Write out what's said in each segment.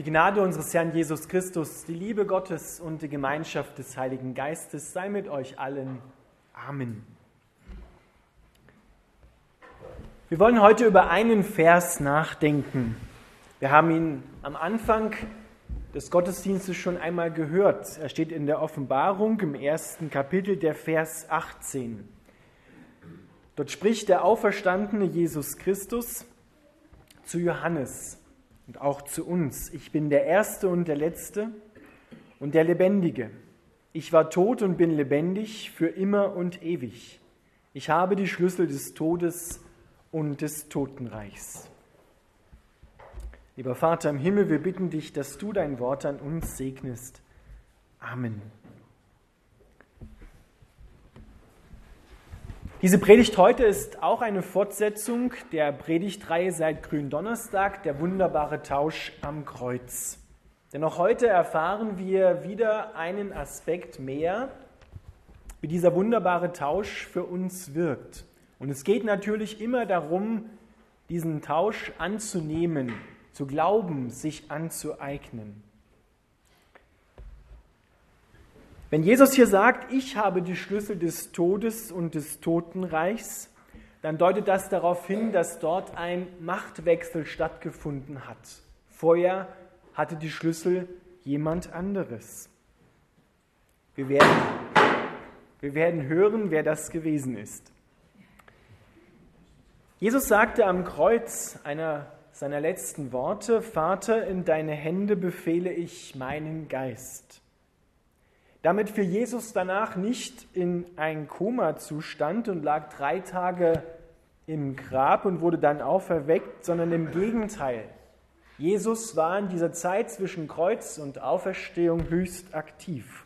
Die Gnade unseres Herrn Jesus Christus, die Liebe Gottes und die Gemeinschaft des Heiligen Geistes sei mit euch allen. Amen. Wir wollen heute über einen Vers nachdenken. Wir haben ihn am Anfang des Gottesdienstes schon einmal gehört. Er steht in der Offenbarung im ersten Kapitel, der Vers 18. Dort spricht der auferstandene Jesus Christus zu Johannes und auch zu uns. Ich bin der Erste und der Letzte und der Lebendige. Ich war tot und bin lebendig für immer und ewig. Ich habe die Schlüssel des Todes und des Totenreichs. Lieber Vater im Himmel, wir bitten dich, dass du dein Wort an uns segnest. Amen. Diese Predigt heute ist auch eine Fortsetzung der Predigtreihe seit Gründonnerstag, der wunderbare Tausch am Kreuz. Denn auch heute erfahren wir wieder einen Aspekt mehr, wie dieser wunderbare Tausch für uns wirkt. Und es geht natürlich immer darum, diesen Tausch anzunehmen, zu glauben, sich anzueignen. Wenn Jesus hier sagt, ich habe die Schlüssel des Todes und des Totenreichs, dann deutet das darauf hin, dass dort ein Machtwechsel stattgefunden hat. Vorher hatte die Schlüssel jemand anderes. Wir werden, wir werden hören, wer das gewesen ist. Jesus sagte am Kreuz einer seiner letzten Worte, Vater, in deine Hände befehle ich meinen Geist. Damit fiel Jesus danach nicht in einen Koma-Zustand und lag drei Tage im Grab und wurde dann auferweckt, sondern im Gegenteil. Jesus war in dieser Zeit zwischen Kreuz und Auferstehung höchst aktiv.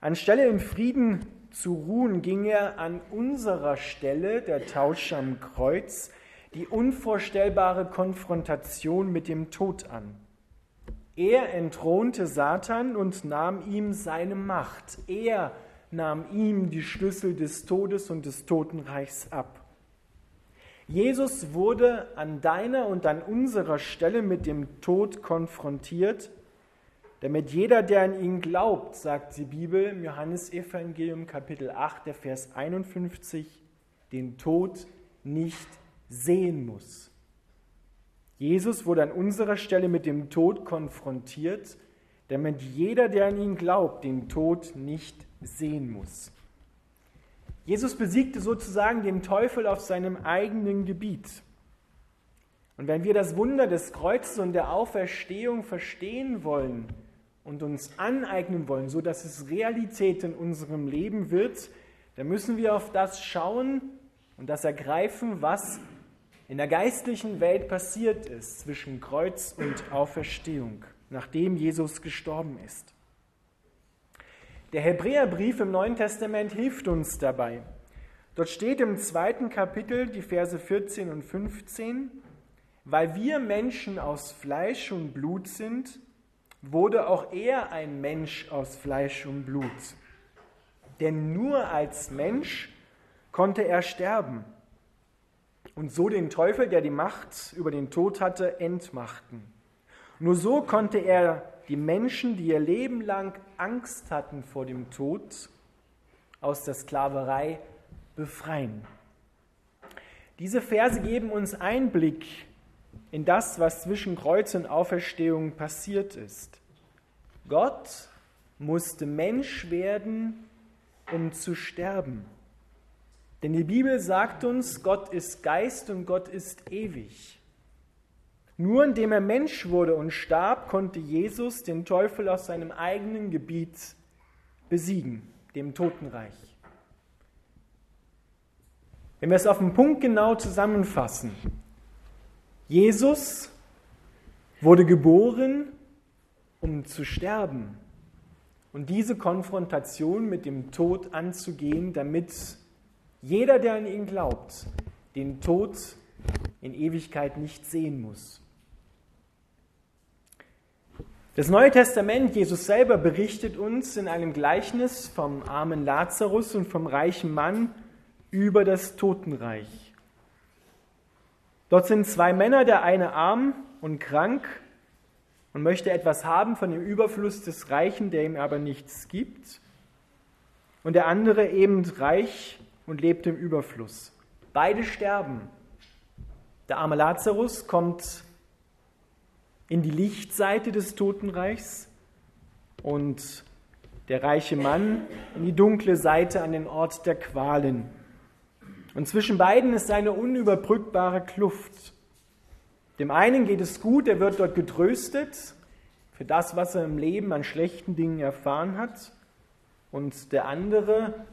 Anstelle im Frieden zu ruhen, ging er an unserer Stelle, der Tausch am Kreuz, die unvorstellbare Konfrontation mit dem Tod an. Er entthronte Satan und nahm ihm seine Macht. Er nahm ihm die Schlüssel des Todes und des Totenreichs ab. Jesus wurde an deiner und an unserer Stelle mit dem Tod konfrontiert, damit jeder, der an ihn glaubt, sagt die Bibel im Johannesevangelium Kapitel 8, der Vers 51, den Tod nicht sehen muss. Jesus wurde an unserer Stelle mit dem Tod konfrontiert, damit jeder, der an ihn glaubt, den Tod nicht sehen muss. Jesus besiegte sozusagen den Teufel auf seinem eigenen Gebiet. Und wenn wir das Wunder des Kreuzes und der Auferstehung verstehen wollen und uns aneignen wollen, so dass es Realität in unserem Leben wird, dann müssen wir auf das schauen und das ergreifen, was in der geistlichen Welt passiert ist zwischen Kreuz und Auferstehung, nachdem Jesus gestorben ist. Der Hebräerbrief im Neuen Testament hilft uns dabei. Dort steht im zweiten Kapitel die Verse 14 und 15, weil wir Menschen aus Fleisch und Blut sind, wurde auch er ein Mensch aus Fleisch und Blut. Denn nur als Mensch konnte er sterben und so den Teufel, der die Macht über den Tod hatte, entmachten. Nur so konnte er die Menschen, die ihr Leben lang Angst hatten vor dem Tod, aus der Sklaverei befreien. Diese Verse geben uns Einblick in das, was zwischen Kreuz und Auferstehung passiert ist. Gott musste Mensch werden, um zu sterben. Denn die Bibel sagt uns, Gott ist Geist und Gott ist ewig. Nur indem er Mensch wurde und starb, konnte Jesus den Teufel aus seinem eigenen Gebiet besiegen, dem Totenreich. Wenn wir es auf den Punkt genau zusammenfassen, Jesus wurde geboren, um zu sterben und diese Konfrontation mit dem Tod anzugehen, damit jeder, der an ihn glaubt, den Tod in Ewigkeit nicht sehen muss. Das Neue Testament, Jesus selber berichtet uns in einem Gleichnis vom armen Lazarus und vom reichen Mann über das Totenreich. Dort sind zwei Männer, der eine arm und krank, und möchte etwas haben von dem Überfluss des Reichen, der ihm aber nichts gibt. Und der andere eben reich und lebt im Überfluss. Beide sterben. Der arme Lazarus kommt in die Lichtseite des Totenreichs und der reiche Mann in die dunkle Seite an den Ort der Qualen. Und zwischen beiden ist eine unüberbrückbare Kluft. Dem einen geht es gut, er wird dort getröstet für das, was er im Leben an schlechten Dingen erfahren hat. Und der andere,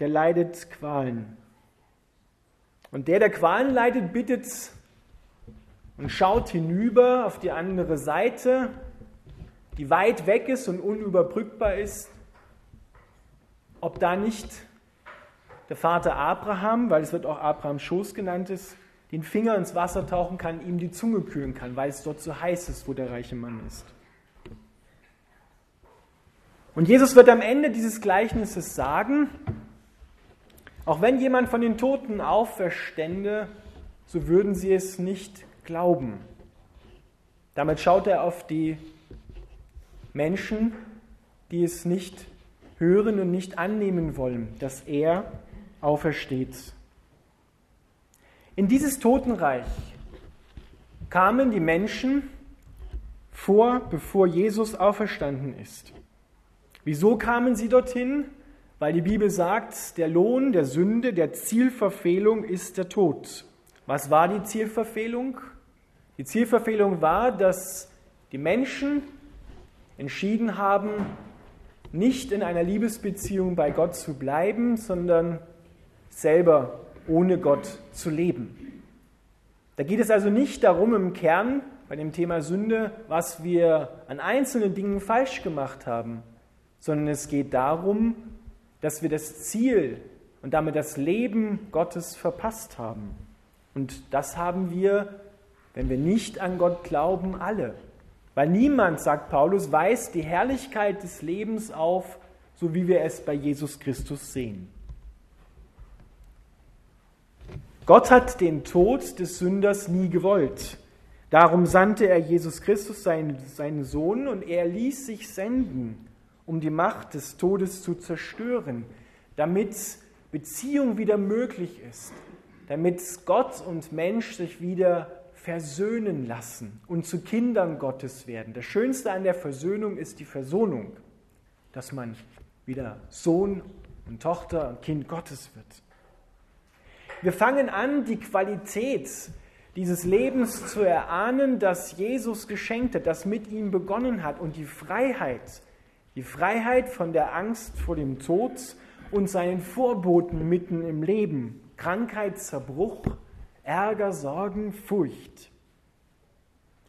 der leidet Qualen. Und der, der Qualen leidet, bittet und schaut hinüber auf die andere Seite, die weit weg ist und unüberbrückbar ist, ob da nicht der Vater Abraham, weil es wird auch Abrahams Schoß genannt ist, den Finger ins Wasser tauchen kann, ihm die Zunge kühlen kann, weil es dort so heiß ist, wo der reiche Mann ist. Und Jesus wird am Ende dieses Gleichnisses sagen, auch wenn jemand von den Toten auferstände, so würden sie es nicht glauben. Damit schaut er auf die Menschen, die es nicht hören und nicht annehmen wollen, dass er aufersteht. In dieses Totenreich kamen die Menschen vor, bevor Jesus auferstanden ist. Wieso kamen sie dorthin? Weil die Bibel sagt, der Lohn der Sünde, der Zielverfehlung ist der Tod. Was war die Zielverfehlung? Die Zielverfehlung war, dass die Menschen entschieden haben, nicht in einer Liebesbeziehung bei Gott zu bleiben, sondern selber ohne Gott zu leben. Da geht es also nicht darum im Kern bei dem Thema Sünde, was wir an einzelnen Dingen falsch gemacht haben, sondern es geht darum, dass wir das Ziel und damit das Leben Gottes verpasst haben. Und das haben wir, wenn wir nicht an Gott glauben, alle. Weil niemand, sagt Paulus, weist die Herrlichkeit des Lebens auf, so wie wir es bei Jesus Christus sehen. Gott hat den Tod des Sünders nie gewollt. Darum sandte er Jesus Christus, seinen, seinen Sohn, und er ließ sich senden, um die Macht des Todes zu zerstören, damit Beziehung wieder möglich ist, damit Gott und Mensch sich wieder versöhnen lassen und zu Kindern Gottes werden. Das Schönste an der Versöhnung ist die Versöhnung, dass man wieder Sohn und Tochter und Kind Gottes wird. Wir fangen an, die Qualität dieses Lebens zu erahnen, das Jesus geschenkt hat, das mit ihm begonnen hat und die Freiheit, die Freiheit von der Angst vor dem Tod und seinen Vorboten mitten im Leben, Krankheit, Zerbruch, Ärger, Sorgen, Furcht.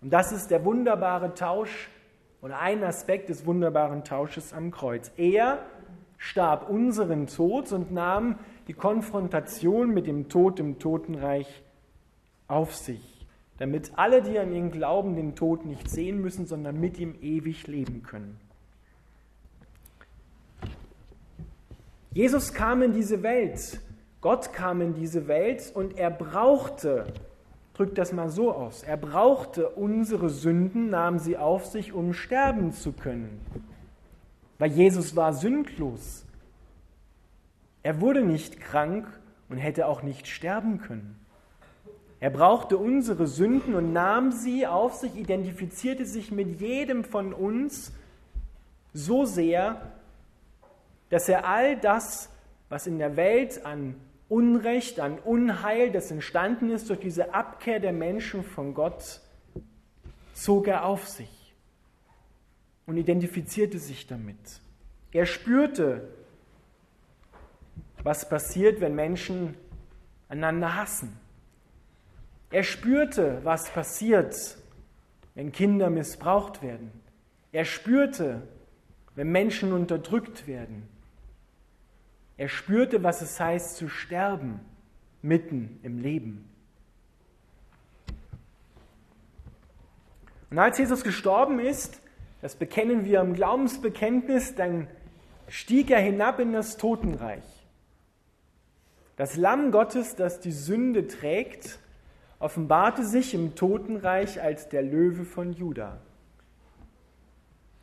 Und das ist der wunderbare Tausch oder ein Aspekt des wunderbaren Tausches am Kreuz. Er starb unseren Tod und nahm die Konfrontation mit dem Tod im Totenreich auf sich, damit alle, die an ihn glauben, den Tod nicht sehen müssen, sondern mit ihm ewig leben können. Jesus kam in diese Welt, Gott kam in diese Welt und er brauchte, drückt das mal so aus, er brauchte unsere Sünden, nahm sie auf sich, um sterben zu können. Weil Jesus war sündlos. Er wurde nicht krank und hätte auch nicht sterben können. Er brauchte unsere Sünden und nahm sie auf sich, identifizierte sich mit jedem von uns so sehr, dass er all das, was in der Welt an Unrecht, an Unheil, das entstanden ist durch diese Abkehr der Menschen von Gott, zog er auf sich und identifizierte sich damit. Er spürte, was passiert, wenn Menschen einander hassen. Er spürte, was passiert, wenn Kinder missbraucht werden. Er spürte, wenn Menschen unterdrückt werden. Er spürte, was es heißt zu sterben mitten im Leben. Und als Jesus gestorben ist, das bekennen wir im Glaubensbekenntnis, dann stieg er hinab in das Totenreich. Das Lamm Gottes, das die Sünde trägt offenbarte sich im Totenreich als der Löwe von Juda.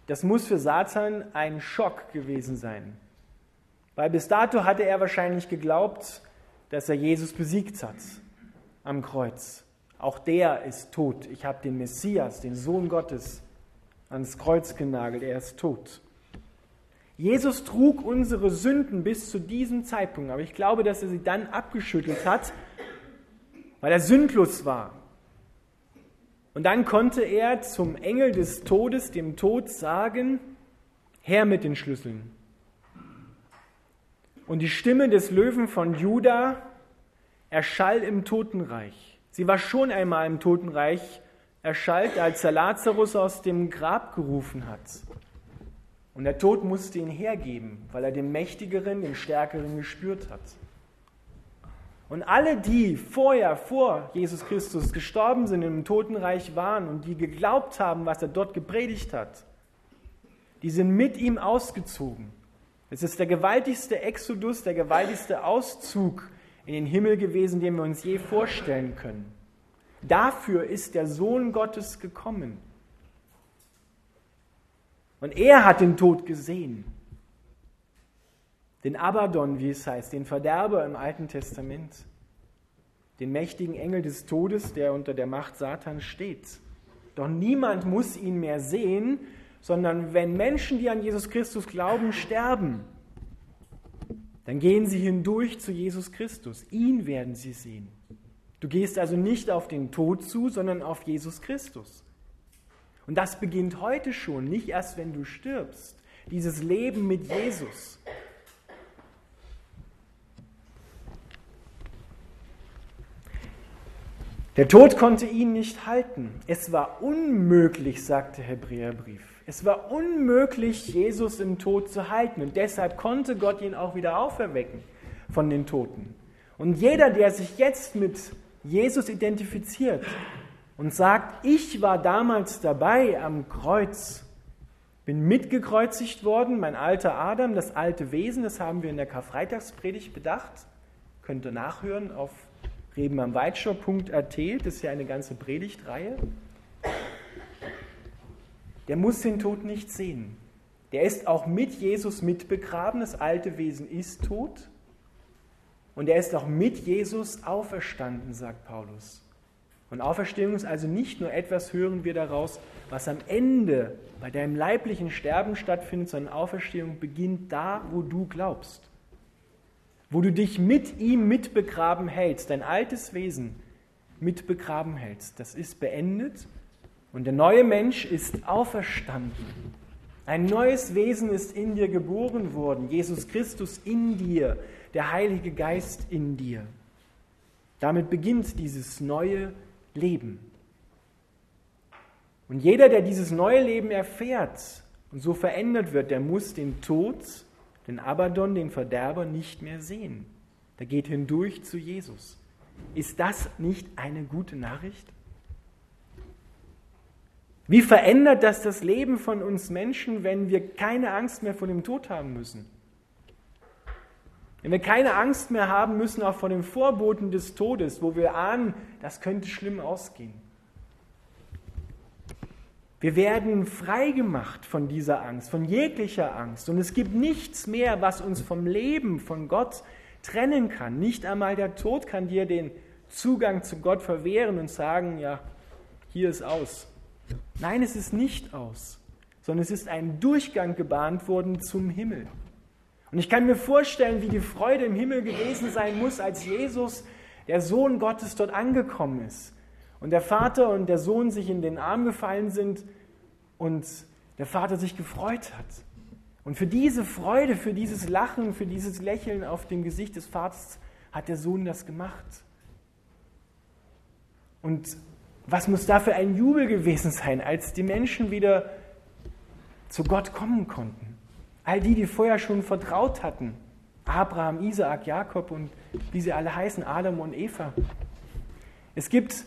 Das muss für Satan ein Schock gewesen sein, weil bis dato hatte er wahrscheinlich geglaubt, dass er Jesus besiegt hat am Kreuz. Auch der ist tot. Ich habe den Messias, den Sohn Gottes, ans Kreuz genagelt. Er ist tot. Jesus trug unsere Sünden bis zu diesem Zeitpunkt, aber ich glaube, dass er sie dann abgeschüttelt hat, weil er sündlos war. Und dann konnte er zum Engel des Todes, dem Tod, sagen, Herr mit den Schlüsseln. Und die Stimme des Löwen von Juda erschall im Totenreich. Sie war schon einmal im Totenreich erschallt, als er Lazarus aus dem Grab gerufen hat. Und der Tod musste ihn hergeben, weil er den Mächtigeren, den Stärkeren gespürt hat. Und alle, die vorher vor Jesus Christus gestorben sind, im Totenreich waren und die geglaubt haben, was er dort gepredigt hat, die sind mit ihm ausgezogen. Es ist der gewaltigste Exodus, der gewaltigste Auszug in den Himmel gewesen, den wir uns je vorstellen können. Dafür ist der Sohn Gottes gekommen. Und er hat den Tod gesehen. Den Abaddon, wie es heißt, den Verderber im Alten Testament. Den mächtigen Engel des Todes, der unter der Macht Satans steht. Doch niemand muss ihn mehr sehen, sondern wenn Menschen, die an Jesus Christus glauben, sterben, dann gehen sie hindurch zu Jesus Christus. Ihn werden sie sehen. Du gehst also nicht auf den Tod zu, sondern auf Jesus Christus. Und das beginnt heute schon, nicht erst, wenn du stirbst. Dieses Leben mit Jesus. Der Tod konnte ihn nicht halten. Es war unmöglich, sagte der Hebräerbrief. Es war unmöglich, Jesus im Tod zu halten. Und deshalb konnte Gott ihn auch wieder auferwecken von den Toten. Und jeder, der sich jetzt mit Jesus identifiziert, und sagt, ich war damals dabei am Kreuz, bin mitgekreuzigt worden, mein alter Adam, das alte Wesen, das haben wir in der Karfreitagspredigt bedacht, könnt ihr nachhören auf rebenamweitscher.at, das ist ja eine ganze Predigtreihe. Der muss den Tod nicht sehen. Der ist auch mit Jesus mitbegraben, das alte Wesen ist tot. Und er ist auch mit Jesus auferstanden, sagt Paulus. Und Auferstehung ist also nicht nur etwas, hören wir daraus, was am Ende bei deinem leiblichen Sterben stattfindet, sondern Auferstehung beginnt da, wo du glaubst. Wo du dich mit ihm mitbegraben hältst, dein altes Wesen mitbegraben hältst. Das ist beendet und der neue Mensch ist auferstanden. Ein neues Wesen ist in dir geboren worden, Jesus Christus in dir, der Heilige Geist in dir. Damit beginnt dieses neue Leben. Und jeder, der dieses neue Leben erfährt und so verändert wird, der muss den Tod, den Abaddon, den Verderber nicht mehr sehen. Der geht hindurch zu Jesus. Ist das nicht eine gute Nachricht? Wie verändert das das Leben von uns Menschen, wenn wir keine Angst mehr vor dem Tod haben müssen? Wenn wir keine Angst mehr haben müssen, auch vor den Vorboten des Todes, wo wir ahnen, das könnte schlimm ausgehen. Wir werden frei gemacht von dieser Angst, von jeglicher Angst. Und es gibt nichts mehr, was uns vom Leben, von Gott trennen kann. Nicht einmal der Tod kann dir den Zugang zu Gott verwehren und sagen, ja, hier ist aus. Nein, es ist nicht aus, sondern es ist ein Durchgang gebahnt worden zum Himmel. Und ich kann mir vorstellen, wie die Freude im Himmel gewesen sein muss, als Jesus, der Sohn Gottes, dort angekommen ist. Und der Vater und der Sohn sich in den Arm gefallen sind und der Vater sich gefreut hat. Und für diese Freude, für dieses Lachen, für dieses Lächeln auf dem Gesicht des Vaters hat der Sohn das gemacht. Und was muss da für ein Jubel gewesen sein, als die Menschen wieder zu Gott kommen konnten? All die, die vorher schon vertraut hatten. Abraham, Isaak, Jakob und wie sie alle heißen, Adam und Eva. Es gibt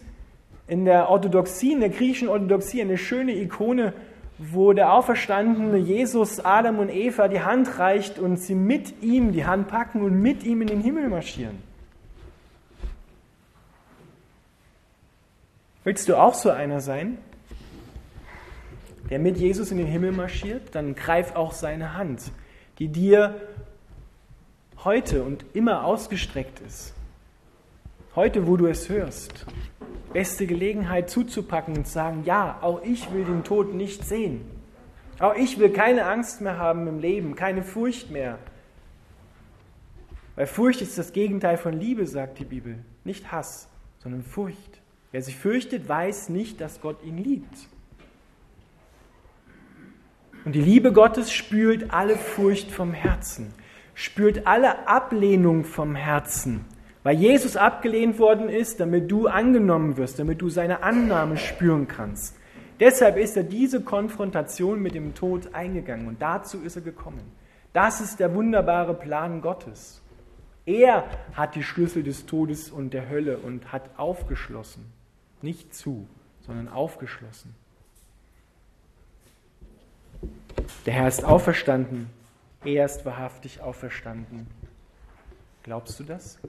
in der Orthodoxie, in der griechischen Orthodoxie, eine schöne Ikone, wo der auferstandene Jesus Adam und Eva die Hand reicht und sie mit ihm die Hand packen und mit ihm in den Himmel marschieren. Willst du auch so einer sein, der mit Jesus in den Himmel marschiert? Dann greif auch seine Hand, die dir heute und immer ausgestreckt ist. Heute, wo du es hörst. Beste Gelegenheit zuzupacken und zu sagen, ja, auch ich will den Tod nicht sehen. Auch ich will keine Angst mehr haben im Leben, keine Furcht mehr. Weil Furcht ist das Gegenteil von Liebe, sagt die Bibel. Nicht Hass, sondern Furcht. Wer sich fürchtet, weiß nicht, dass Gott ihn liebt. Und die Liebe Gottes spült alle Furcht vom Herzen, spült alle Ablehnung vom Herzen, weil Jesus abgelehnt worden ist, damit du angenommen wirst, damit du seine Annahme spüren kannst. Deshalb ist er diese Konfrontation mit dem Tod eingegangen und dazu ist er gekommen. Das ist der wunderbare Plan Gottes. Er hat die Schlüssel des Todes und der Hölle und hat aufgeschlossen. Nicht zu, sondern aufgeschlossen. Der Herr ist auferstanden. Er ist wahrhaftig auferstanden. Glaubst du das?